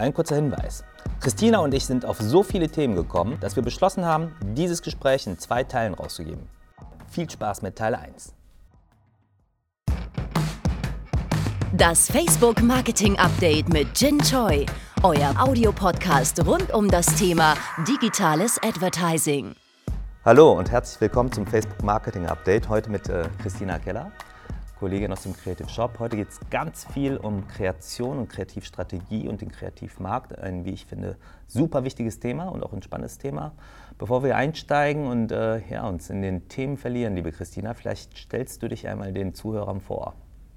Ein kurzer Hinweis. Christina und ich sind auf so viele Themen gekommen, dass wir beschlossen haben, dieses Gespräch in zwei Teilen rauszugeben. Viel Spaß mit Teil 1. Das Facebook Marketing Update mit Jin Choi, euer Audiopodcast rund um das Thema digitales Advertising. Hallo und herzlich willkommen zum Facebook Marketing Update. Heute mit äh, Christina Keller. Kollegin aus dem Creative Shop. Heute geht es ganz viel um Kreation und Kreativstrategie und den Kreativmarkt. Ein, wie ich finde, super wichtiges Thema und auch ein spannendes Thema. Bevor wir einsteigen und äh, ja, uns in den Themen verlieren, liebe Christina, vielleicht stellst du dich einmal den Zuhörern vor.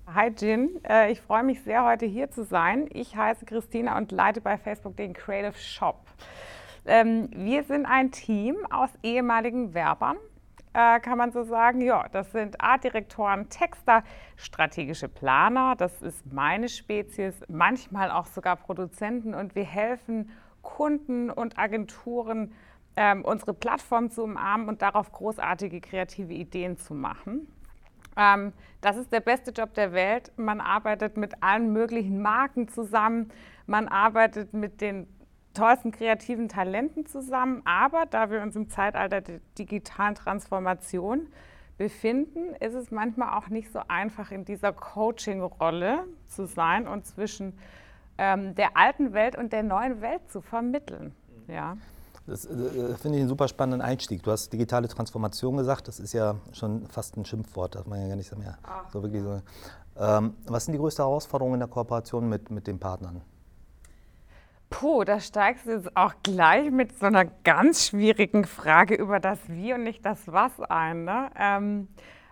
Hi Jin, äh, ich freue mich sehr, heute hier zu sein. Ich heiße Christina und leite bei Facebook den Creative Shop. Ähm, wir sind ein Team aus ehemaligen Werbern, äh, kann man so sagen. Ja, das sind Artdirektoren, Texter, strategische Planer, das ist meine Spezies, manchmal auch sogar Produzenten und wir helfen Kunden und Agenturen, ähm, unsere Plattform zu umarmen und darauf großartige kreative Ideen zu machen. Ähm, das ist der beste Job der Welt. Man arbeitet mit allen möglichen Marken zusammen. Man arbeitet mit den tollsten kreativen Talenten zusammen. Aber da wir uns im Zeitalter der digitalen Transformation befinden, ist es manchmal auch nicht so einfach, in dieser Coaching-Rolle zu sein und zwischen ähm, der alten Welt und der neuen Welt zu vermitteln. Ja. Das äh, finde ich einen super spannenden Einstieg. Du hast digitale Transformation gesagt, das ist ja schon fast ein Schimpfwort, das man ja gar nicht mehr so wirklich so. Ähm, was sind die größten Herausforderungen in der Kooperation mit, mit den Partnern? Puh, da steigst du jetzt auch gleich mit so einer ganz schwierigen Frage über das Wie und nicht das Was ein. Ne? Ähm,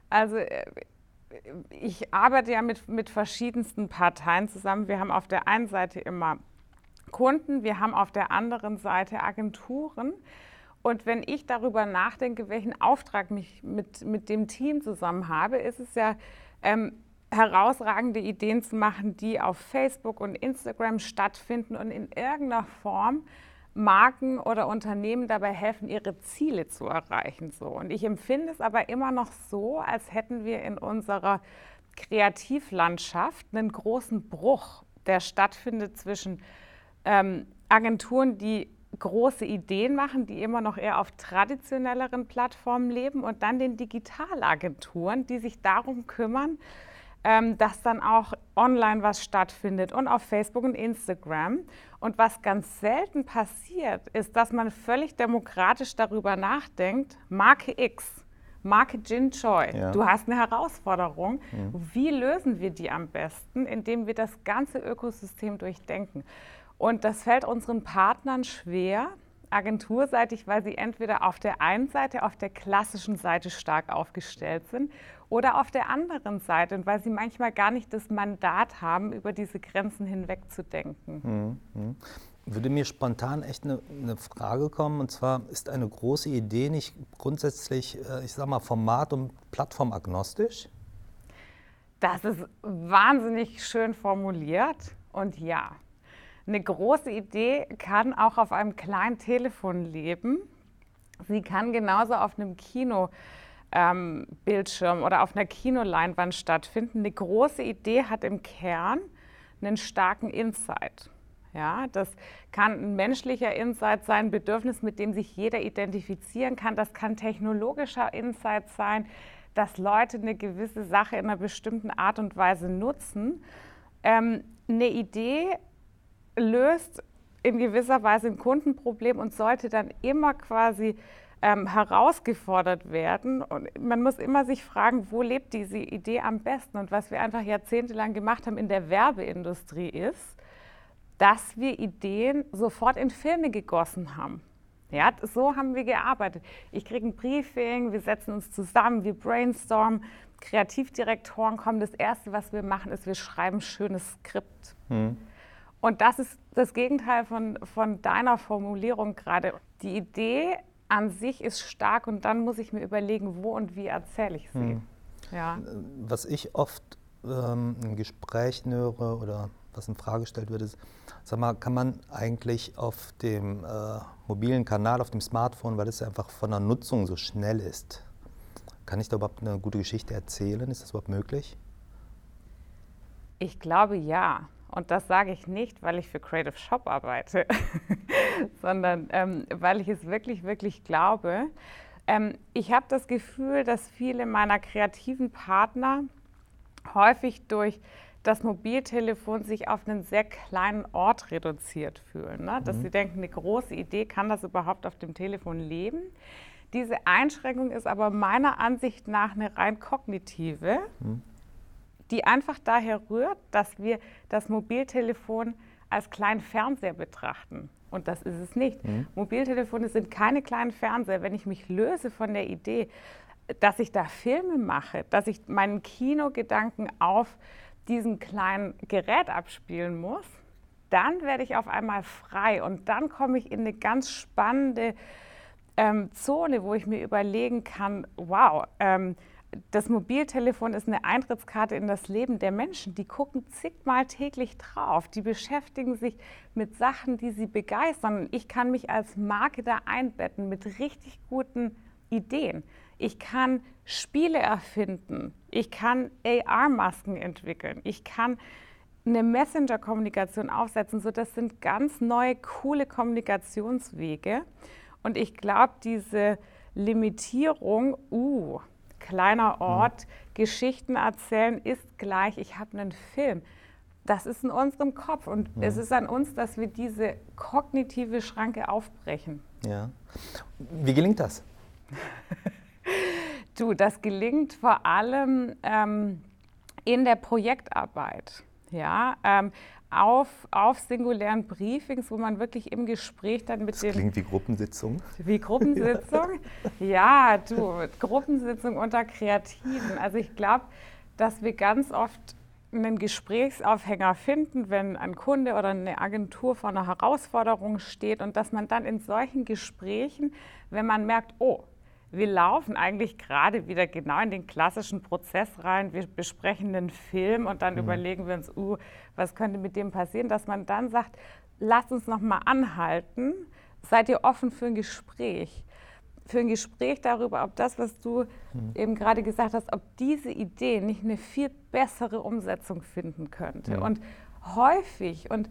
also äh, ich arbeite ja mit, mit verschiedensten Parteien zusammen. Wir haben auf der einen Seite immer Kunden, wir haben auf der anderen Seite Agenturen. Und wenn ich darüber nachdenke, welchen Auftrag ich mit, mit dem Team zusammen habe, ist es ja ähm, herausragende Ideen zu machen, die auf Facebook und Instagram stattfinden und in irgendeiner Form Marken oder Unternehmen dabei helfen, ihre Ziele zu erreichen. So. Und ich empfinde es aber immer noch so, als hätten wir in unserer Kreativlandschaft einen großen Bruch, der stattfindet zwischen ähm, Agenturen, die große Ideen machen, die immer noch eher auf traditionelleren Plattformen leben und dann den Digitalagenturen, die sich darum kümmern, ähm, dass dann auch online was stattfindet und auf Facebook und Instagram. Und was ganz selten passiert, ist, dass man völlig demokratisch darüber nachdenkt, Marke X, Marke Jin Choi, ja. du hast eine Herausforderung. Mhm. Wie lösen wir die am besten, indem wir das ganze Ökosystem durchdenken? Und das fällt unseren Partnern schwer, agenturseitig, weil sie entweder auf der einen Seite, auf der klassischen Seite stark aufgestellt sind oder auf der anderen Seite, und weil sie manchmal gar nicht das Mandat haben, über diese Grenzen hinweg zu denken. Mhm. Würde mir spontan echt eine, eine, Frage kommen, und zwar ist eine große Idee nicht grundsätzlich, äh, ich sag mal, format- und plattformagnostisch? Das ist wahnsinnig schön formuliert und ja, eine große Idee kann auch auf einem kleinen Telefon leben. Sie kann genauso auf einem Kinobildschirm ähm, oder auf einer Kinoleinwand stattfinden. Eine große Idee hat im Kern einen starken Insight. Ja, das kann ein menschlicher Insight sein, ein Bedürfnis, mit dem sich jeder identifizieren kann. Das kann technologischer Insight sein, dass Leute eine gewisse Sache in einer bestimmten Art und Weise nutzen. Ähm, eine Idee löst in gewisser Weise ein Kundenproblem und sollte dann immer quasi ähm, herausgefordert werden. Und man muss immer sich fragen, wo lebt diese Idee am besten? Und was wir einfach jahrzehntelang gemacht haben in der Werbeindustrie ist, dass wir Ideen sofort in Filme gegossen haben. Ja, so haben wir gearbeitet. Ich kriege ein Briefing, wir setzen uns zusammen, wir brainstormen, Kreativdirektoren kommen. Das Erste, was wir machen, ist, wir schreiben ein schönes Skript. Hm. Und das ist das Gegenteil von, von deiner Formulierung gerade. Die Idee an sich ist stark und dann muss ich mir überlegen, wo und wie erzähle ich sie. Hm. Ja. Was ich oft ähm, in Gesprächen höre oder was in Frage gestellt wird, ist, sag mal, kann man eigentlich auf dem äh, mobilen Kanal, auf dem Smartphone, weil es einfach von der Nutzung so schnell ist, kann ich da überhaupt eine gute Geschichte erzählen? Ist das überhaupt möglich? Ich glaube ja. Und das sage ich nicht, weil ich für Creative Shop arbeite, sondern ähm, weil ich es wirklich, wirklich glaube. Ähm, ich habe das Gefühl, dass viele meiner kreativen Partner häufig durch das Mobiltelefon sich auf einen sehr kleinen Ort reduziert fühlen. Ne? Dass mhm. sie denken, eine große Idee, kann das überhaupt auf dem Telefon leben? Diese Einschränkung ist aber meiner Ansicht nach eine rein kognitive, mhm. Die einfach daher rührt, dass wir das Mobiltelefon als kleinen Fernseher betrachten. Und das ist es nicht. Mhm. Mobiltelefone sind keine kleinen Fernseher. Wenn ich mich löse von der Idee, dass ich da Filme mache, dass ich meinen Kinogedanken auf diesem kleinen Gerät abspielen muss, dann werde ich auf einmal frei und dann komme ich in eine ganz spannende ähm, Zone, wo ich mir überlegen kann, wow, ähm, das Mobiltelefon ist eine Eintrittskarte in das Leben der Menschen. Die gucken zigmal täglich drauf. Die beschäftigen sich mit Sachen, die sie begeistern. ich kann mich als Marke da einbetten mit richtig guten Ideen. Ich kann Spiele erfinden. Ich kann AR-Masken entwickeln. Ich kann eine Messenger-Kommunikation aufsetzen. So, das sind ganz neue, coole Kommunikationswege. Und ich glaube, diese Limitierung, uh, kleiner mhm. Ort, mhm. Geschichten erzählen ist gleich, ich habe einen Film. Das ist in unserem Kopf und mhm. es ist an uns, dass wir diese kognitive Schranke aufbrechen. Ja. Wie gelingt das? Du, das gelingt vor allem ähm, in der Projektarbeit. Ja, ähm, auf, auf singulären Briefings, wo man wirklich im Gespräch dann mit das den. Klingt wie Gruppensitzung. Wie Gruppensitzung? ja. ja, du, Gruppensitzung unter Kreativen. Also ich glaube, dass wir ganz oft einen Gesprächsaufhänger finden, wenn ein Kunde oder eine Agentur vor einer Herausforderung steht und dass man dann in solchen Gesprächen, wenn man merkt, oh, wir laufen eigentlich gerade wieder genau in den klassischen Prozess rein. Wir besprechen einen Film und dann mhm. überlegen wir uns, uh, was könnte mit dem passieren, dass man dann sagt, lasst uns noch mal anhalten. Seid ihr offen für ein Gespräch? Für ein Gespräch darüber, ob das, was du mhm. eben gerade gesagt hast, ob diese Idee nicht eine viel bessere Umsetzung finden könnte. Mhm. Und häufig und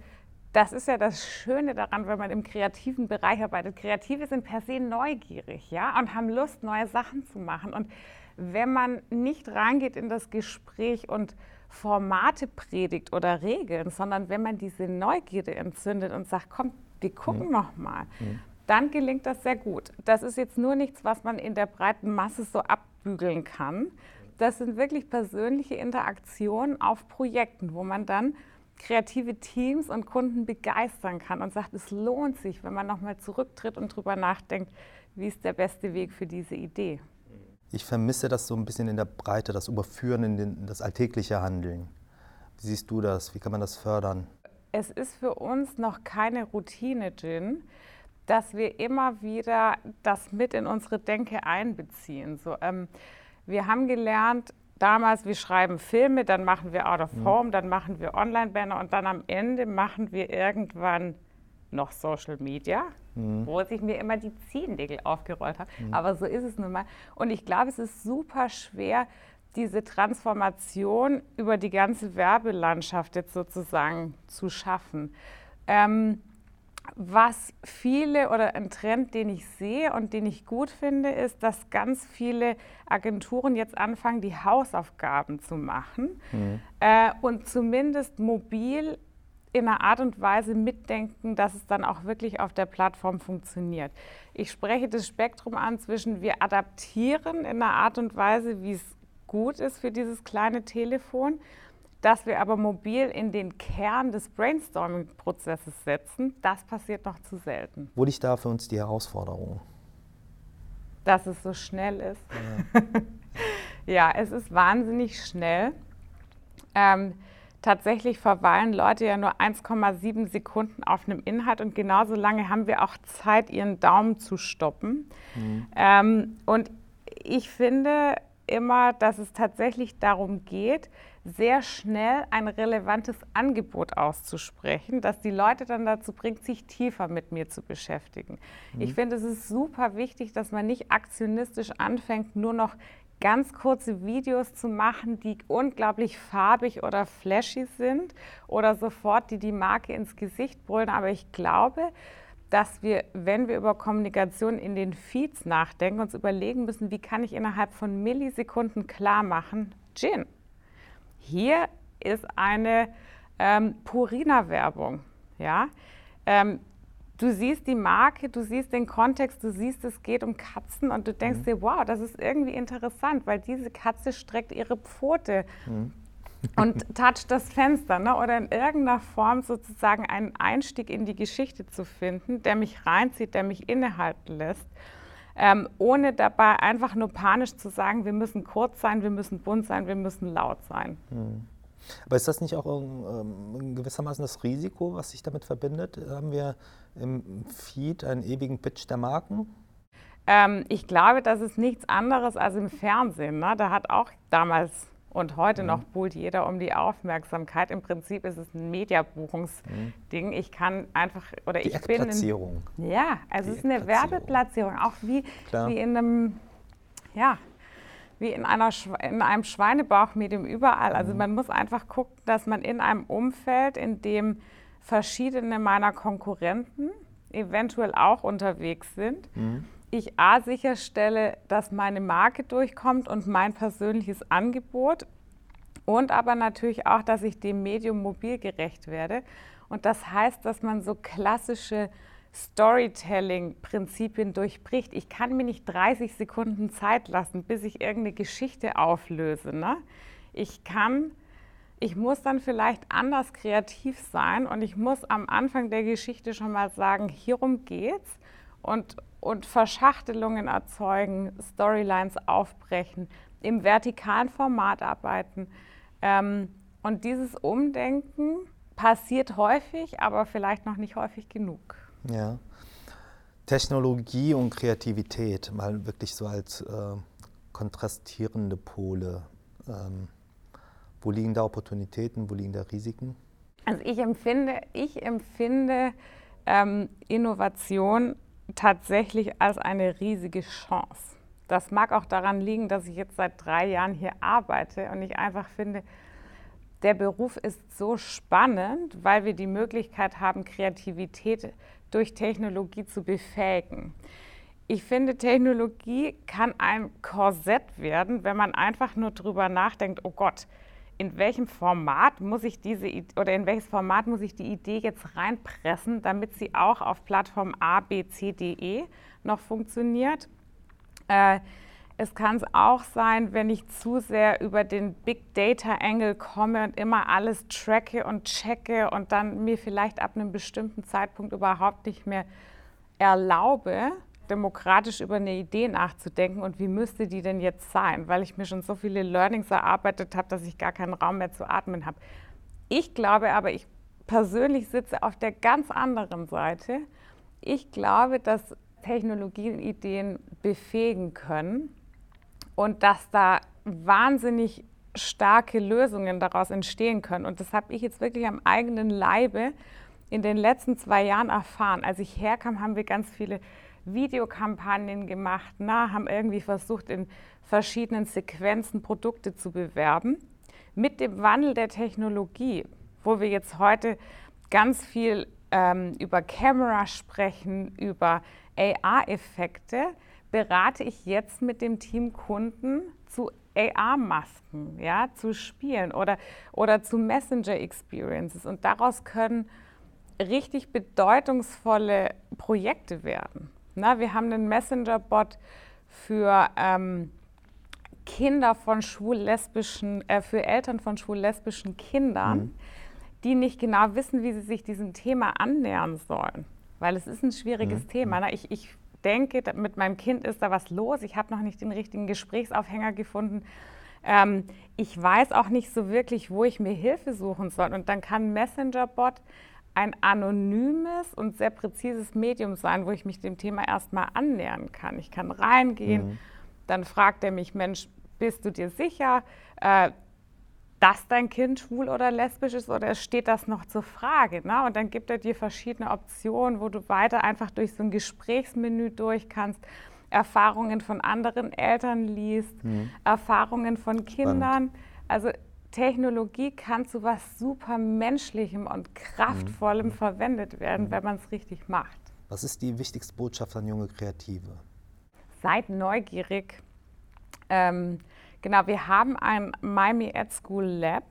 das ist ja das Schöne daran, wenn man im kreativen Bereich arbeitet. Kreative sind per se neugierig, ja, und haben Lust, neue Sachen zu machen. Und wenn man nicht reingeht in das Gespräch und Formate predigt oder Regeln, sondern wenn man diese Neugierde entzündet und sagt, komm, wir gucken mhm. noch mal, mhm. dann gelingt das sehr gut. Das ist jetzt nur nichts, was man in der breiten Masse so abbügeln kann. Das sind wirklich persönliche Interaktionen auf Projekten, wo man dann kreative Teams und Kunden begeistern kann und sagt, es lohnt sich, wenn man nochmal zurücktritt und darüber nachdenkt, wie ist der beste Weg für diese Idee. Ich vermisse das so ein bisschen in der Breite, das Überführen in, den, das alltägliche Handeln. Wie siehst du das? Wie kann man das fördern? Es ist für uns noch keine Routine, Jin, dass wir immer wieder das mit in unsere Denke einbeziehen. So, ähm, wir haben gelernt, damals, wir schreiben Filme, dann machen wir Out of mhm. Home, dann machen wir Online-Banner und dann am Ende machen wir irgendwann noch Social Media, mhm. wo ich mir immer die Zehennägel aufgerollt habe. Mhm. Aber so ist es nun mal. Und ich glaube, es ist super schwer, diese Transformation über die ganze Werbelandschaft jetzt sozusagen zu schaffen. Ähm, was viele oder ein Trend, den ich sehe und den ich gut finde, ist, dass ganz viele Agenturen jetzt anfangen, die Hausaufgaben zu machen mhm. äh, und zumindest mobil in einer Art und Weise mitdenken, dass es dann auch wirklich auf der Plattform funktioniert. Ich spreche das Spektrum an zwischen wir adaptieren in einer Art und Weise, wie es gut ist für dieses kleine Telefon dass wir aber mobil in den Kern des Brainstorming-Prozesses setzen, das passiert noch zu selten. Wo liegt da für uns die Herausforderung? Dass es so schnell ist. Ja, ja es ist wahnsinnig schnell. Ähm, tatsächlich verweilen Leute ja nur 1,7 Sekunden auf einem Inhalt und genauso lange haben wir auch Zeit, ihren Daumen zu stoppen. Mhm. Ähm, und ich finde immer, dass es tatsächlich darum geht, sehr schnell ein relevantes Angebot auszusprechen, das die Leute dann dazu bringt, sich tiefer mit mir zu beschäftigen. Mhm. Ich finde, es ist super wichtig, dass man nicht aktionistisch anfängt, nur noch ganz kurze Videos zu machen, die unglaublich farbig oder flashy sind oder sofort die die Marke ins Gesicht brüllen. Aber ich glaube, dass wir, wenn wir über Kommunikation in den Feeds nachdenken, uns überlegen müssen, wie kann ich innerhalb von Millisekunden klar machen, Gin. Hier ist eine ähm, Purina-Werbung. Ja? Ähm, du siehst die Marke, du siehst den Kontext, du siehst, es geht um Katzen und du denkst mhm. dir, wow, das ist irgendwie interessant, weil diese Katze streckt ihre Pfote mhm. Und toucht das Fenster ne? oder in irgendeiner Form sozusagen einen Einstieg in die Geschichte zu finden, der mich reinzieht, der mich innehalten lässt. Ähm, ohne dabei einfach nur panisch zu sagen, wir müssen kurz sein, wir müssen bunt sein, wir müssen laut sein. Mhm. Aber ist das nicht auch ähm, gewissermaßen das Risiko, was sich damit verbindet? Haben wir im Feed einen ewigen Pitch der Marken? Ähm, ich glaube, das ist nichts anderes als im Fernsehen. Ne? Da hat auch damals und heute mhm. noch buhlt jeder um die Aufmerksamkeit. Im Prinzip ist es ein Mediabuchungsding. Mhm. Ich kann einfach oder die ich bin in, ja, also es ist eine Werbeplatzierung, auch wie, wie in einem ja, wie in, einer, in einem Schweinebauchmedium überall. Also mhm. man muss einfach gucken, dass man in einem Umfeld, in dem verschiedene meiner Konkurrenten eventuell auch unterwegs sind, mhm. Ich A sicherstelle, dass meine Marke durchkommt und mein persönliches Angebot und aber natürlich auch, dass ich dem Medium mobil gerecht werde. Und das heißt, dass man so klassische Storytelling-Prinzipien durchbricht. Ich kann mir nicht 30 Sekunden Zeit lassen, bis ich irgendeine Geschichte auflöse. Ne? Ich kann, ich muss dann vielleicht anders kreativ sein und ich muss am Anfang der Geschichte schon mal sagen, hierum geht's und, und Verschachtelungen erzeugen, Storylines aufbrechen, im vertikalen Format arbeiten. Ähm, und dieses Umdenken passiert häufig, aber vielleicht noch nicht häufig genug. Ja. Technologie und Kreativität, mal wirklich so als äh, kontrastierende Pole. Ähm, wo liegen da Opportunitäten, wo liegen da Risiken? Also ich empfinde, ich empfinde ähm, Innovation tatsächlich als eine riesige Chance. Das mag auch daran liegen, dass ich jetzt seit drei Jahren hier arbeite und ich einfach finde, der Beruf ist so spannend, weil wir die Möglichkeit haben, Kreativität durch Technologie zu befähigen. Ich finde, Technologie kann ein Korsett werden, wenn man einfach nur darüber nachdenkt, oh Gott, in welchem Format muss ich diese oder in welches Format muss ich die Idee jetzt reinpressen, damit sie auch auf Plattform A, B, C, D, E noch funktioniert. Äh, es kann es auch sein, wenn ich zu sehr über den Big Data Angle komme und immer alles tracke und checke und dann mir vielleicht ab einem bestimmten Zeitpunkt überhaupt nicht mehr erlaube, demokratisch über eine Idee nachzudenken und wie müsste die denn jetzt sein, weil ich mir schon so viele Learnings erarbeitet habe, dass ich gar keinen Raum mehr zu atmen habe. Ich glaube aber, ich persönlich sitze auf der ganz anderen Seite. Ich glaube, dass Technologien Ideen befähigen können und dass da wahnsinnig starke Lösungen daraus entstehen können. Und das habe ich jetzt wirklich am eigenen Leibe in den letzten zwei Jahren erfahren. Als ich herkam, haben wir ganz viele Videokampagnen gemacht, na, haben irgendwie versucht, in verschiedenen Sequenzen Produkte zu bewerben. Mit dem Wandel der Technologie, wo wir jetzt heute ganz viel ähm, über Camera sprechen, über AR-Effekte, berate ich jetzt mit dem Team Kunden zu AR-Masken, ja, zu Spielen oder, oder zu Messenger-Experiences. Und daraus können richtig bedeutungsvolle Projekte werden. Na, wir haben einen Messenger-Bot für ähm, Kinder von schwul-lesbischen, äh, für Eltern von schwul-lesbischen Kindern, mhm. die nicht genau wissen, wie sie sich diesem Thema annähern sollen. Weil es ist ein schwieriges mhm. Thema. Na, ich, ich denke, mit meinem Kind ist da was los, ich habe noch nicht den richtigen Gesprächsaufhänger gefunden. Ähm, ich weiß auch nicht so wirklich, wo ich mir Hilfe suchen soll. Und dann kann Messenger-Bot ein anonymes und sehr präzises Medium sein, wo ich mich dem Thema erstmal annähern kann. Ich kann reingehen, mhm. dann fragt er mich, Mensch, bist du dir sicher? Äh, dass dein Kind schwul oder lesbisch ist oder steht das noch zur Frage? Ne? Und dann gibt er dir verschiedene Optionen, wo du weiter einfach durch so ein Gesprächsmenü durch kannst. Erfahrungen von anderen Eltern liest, mhm. Erfahrungen von Kindern. Spannend. Also Technologie kann zu was super Menschlichem und Kraftvollem mhm. verwendet werden, mhm. wenn man es richtig macht. Was ist die wichtigste Botschaft an junge Kreative? Seid neugierig. Ähm, genau, wir haben ein Miami Ed School Lab.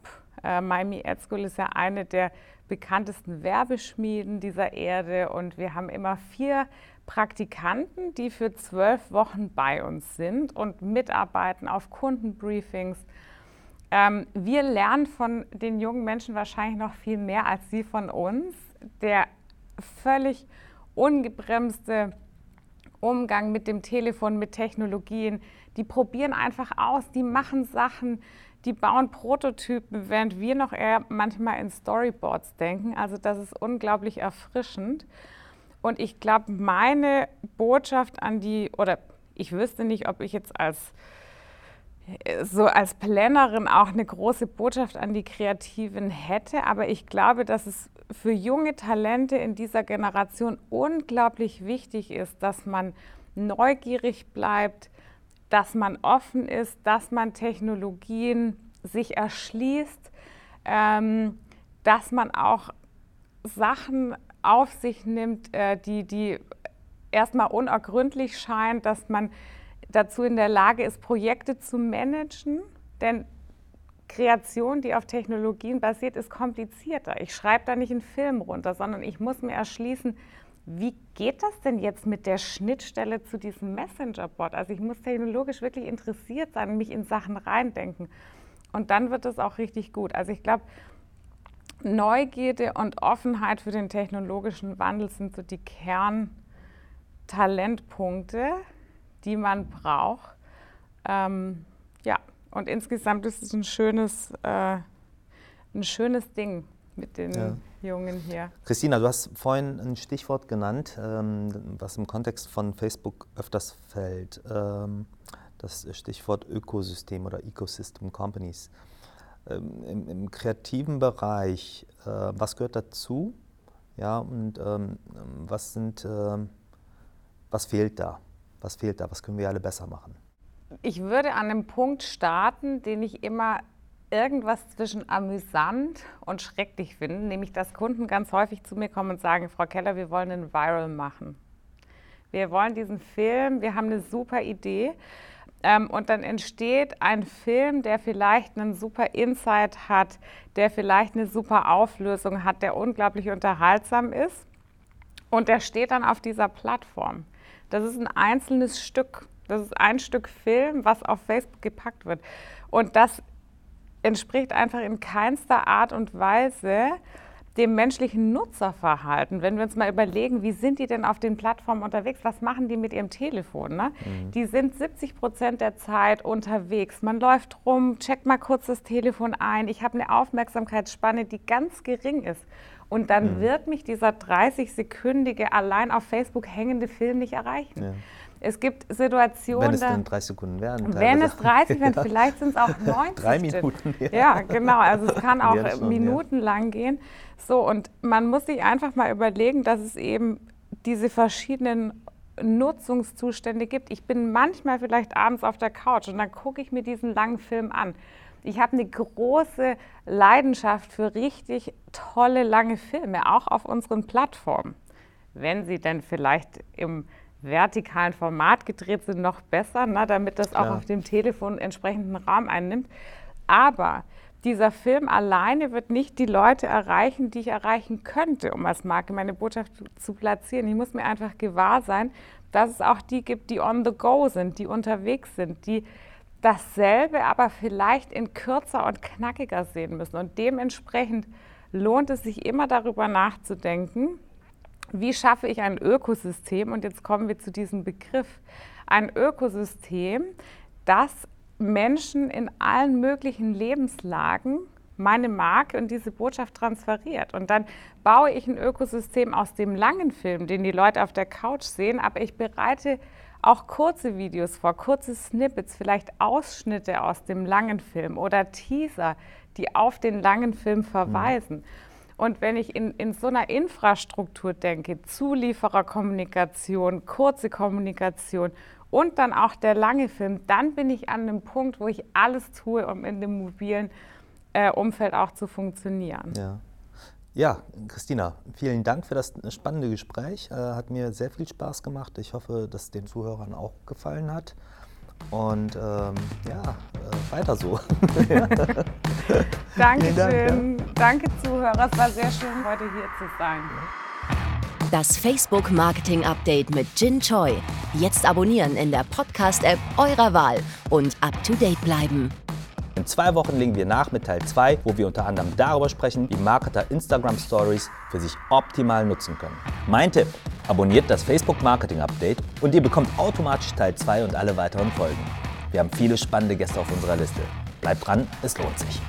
Äh, Miami Ed School ist ja eine der bekanntesten Werbeschmieden dieser Erde und wir haben immer vier Praktikanten, die für zwölf Wochen bei uns sind und mitarbeiten auf Kundenbriefings. Ähm, wir lernen von den jungen Menschen wahrscheinlich noch viel mehr als sie von uns. Der völlig ungebremste Umgang mit dem Telefon, mit Technologien, die probieren einfach aus, die machen Sachen, die bauen Prototypen, während wir noch eher manchmal in Storyboards denken. Also das ist unglaublich erfrischend. Und ich glaube, meine Botschaft an die, oder ich wüsste nicht, ob ich jetzt als so als Plannerin auch eine große Botschaft an die Kreativen hätte, aber ich glaube, dass es für junge Talente in dieser Generation unglaublich wichtig ist, dass man neugierig bleibt, dass man offen ist, dass man Technologien sich erschließt, ähm, dass man auch Sachen auf sich nimmt, äh, die, die erstmal unergründlich scheinen, dass man dazu in der Lage ist, Projekte zu managen. Denn Kreation, die auf Technologien basiert, ist komplizierter. Ich schreibe da nicht einen Film runter, sondern ich muss mir erschließen, wie geht das denn jetzt mit der Schnittstelle zu diesem Messenger-Bot? Also ich muss technologisch wirklich interessiert sein mich in Sachen reindenken. Und dann wird es auch richtig gut. Also ich glaube, Neugierde und Offenheit für den technologischen Wandel sind so die Kerntalentpunkte, die man braucht. Ähm, ja, und insgesamt ist es ein schönes, äh, ein schönes Ding mit den ja. Jungen hier. Christina, du hast vorhin ein Stichwort genannt, ähm, was im Kontext von Facebook öfters fällt. Ähm, das Stichwort Ökosystem oder Ecosystem Companies. Ähm, im, im, kreativen Bereich, äh, was gehört dazu? Ja, und ähm, was sind, äh, was fehlt da? Was fehlt da? Was können wir alle besser machen? Ich würde an einem Punkt starten, den ich immer irgendwas zwischen amüsant und schrecklich finde, nämlich dass Kunden ganz häufig zu mir kommen und sagen, Frau Keller, wir wollen einen Viral machen. Wir wollen diesen Film, wir haben eine super Idee. Ähm, und dann entsteht ein Film, der vielleicht einen super Insight hat, der vielleicht eine super Auflösung hat, der unglaublich unterhaltsam ist. Und der steht dann auf dieser Plattform. Das ist ein einzelnes Stück. Das ist ein Stück Film, was auf Facebook gepackt wird. Und das entspricht einfach in keinster Art und Weise dem menschlichen Nutzerverhalten. Wenn wir uns mal überlegen, wie sind die denn auf den Plattformen unterwegs? Was machen die mit ihrem Telefon? Ne? Mhm. Die sind 70 Prozent der Zeit unterwegs. Man läuft rum, checkt mal kurz das Telefon ein. Ich habe eine Aufmerksamkeitsspanne, die ganz gering ist. Und dann mhm. wird mich dieser 30-sekündige allein auf Facebook hängende Film nicht erreichen. Ja. Es gibt Situationen. Wenn es dann 30 Sekunden wären. Wenn es 30 wären, vielleicht sind es auch 90. Drei Minuten. Ja. ja, genau. Also es kann auch schon, minutenlang ja. gehen. So, und man muss sich einfach mal überlegen, dass es eben diese verschiedenen Nutzungszustände gibt. Ich bin manchmal vielleicht abends auf der Couch und dann gucke ich mir diesen langen Film an. Ich habe eine große Leidenschaft für richtig tolle lange Filme, auch auf unseren Plattformen. Wenn sie denn vielleicht im vertikalen Format gedreht sind, noch besser, na, damit das Klar. auch auf dem Telefon entsprechenden Raum einnimmt. Aber dieser Film alleine wird nicht die Leute erreichen, die ich erreichen könnte, um als Marke meine Botschaft zu platzieren. Ich muss mir einfach gewahr sein, dass es auch die gibt, die on the go sind, die unterwegs sind, die dasselbe, aber vielleicht in kürzer und knackiger sehen müssen. Und dementsprechend lohnt es sich immer darüber nachzudenken, wie schaffe ich ein Ökosystem? Und jetzt kommen wir zu diesem Begriff. Ein Ökosystem, das Menschen in allen möglichen Lebenslagen meine Marke und diese Botschaft transferiert. Und dann baue ich ein Ökosystem aus dem langen Film, den die Leute auf der Couch sehen, aber ich bereite auch kurze Videos vor, kurze Snippets, vielleicht Ausschnitte aus dem langen Film oder Teaser, die auf den langen Film verweisen. Und wenn ich in, in so einer Infrastruktur denke, Zuliefererkommunikation, kurze Kommunikation und dann auch der lange Film, dann bin ich an einem Punkt, wo ich alles tue, um in dem mobilen äh, Umfeld auch zu funktionieren. Ja. Ja, Christina, vielen Dank für das spannende Gespräch. Äh, hat mir sehr viel Spaß gemacht. Ich hoffe, dass es den Zuhörern auch gefallen hat. Und ähm, ja, äh, weiter so. Dankeschön. Dank, ja. Danke, Zuhörer. Es war sehr schön, heute hier zu sein. Das Facebook Marketing Update mit Jin Choi. Jetzt abonnieren in der Podcast-App eurer Wahl und up to date bleiben. In zwei Wochen legen wir nach mit Teil 2, wo wir unter anderem darüber sprechen, wie Marketer Instagram Stories für sich optimal nutzen können. Mein Tipp, abonniert das Facebook Marketing Update und ihr bekommt automatisch Teil 2 und alle weiteren Folgen. Wir haben viele spannende Gäste auf unserer Liste. Bleibt dran, es lohnt sich.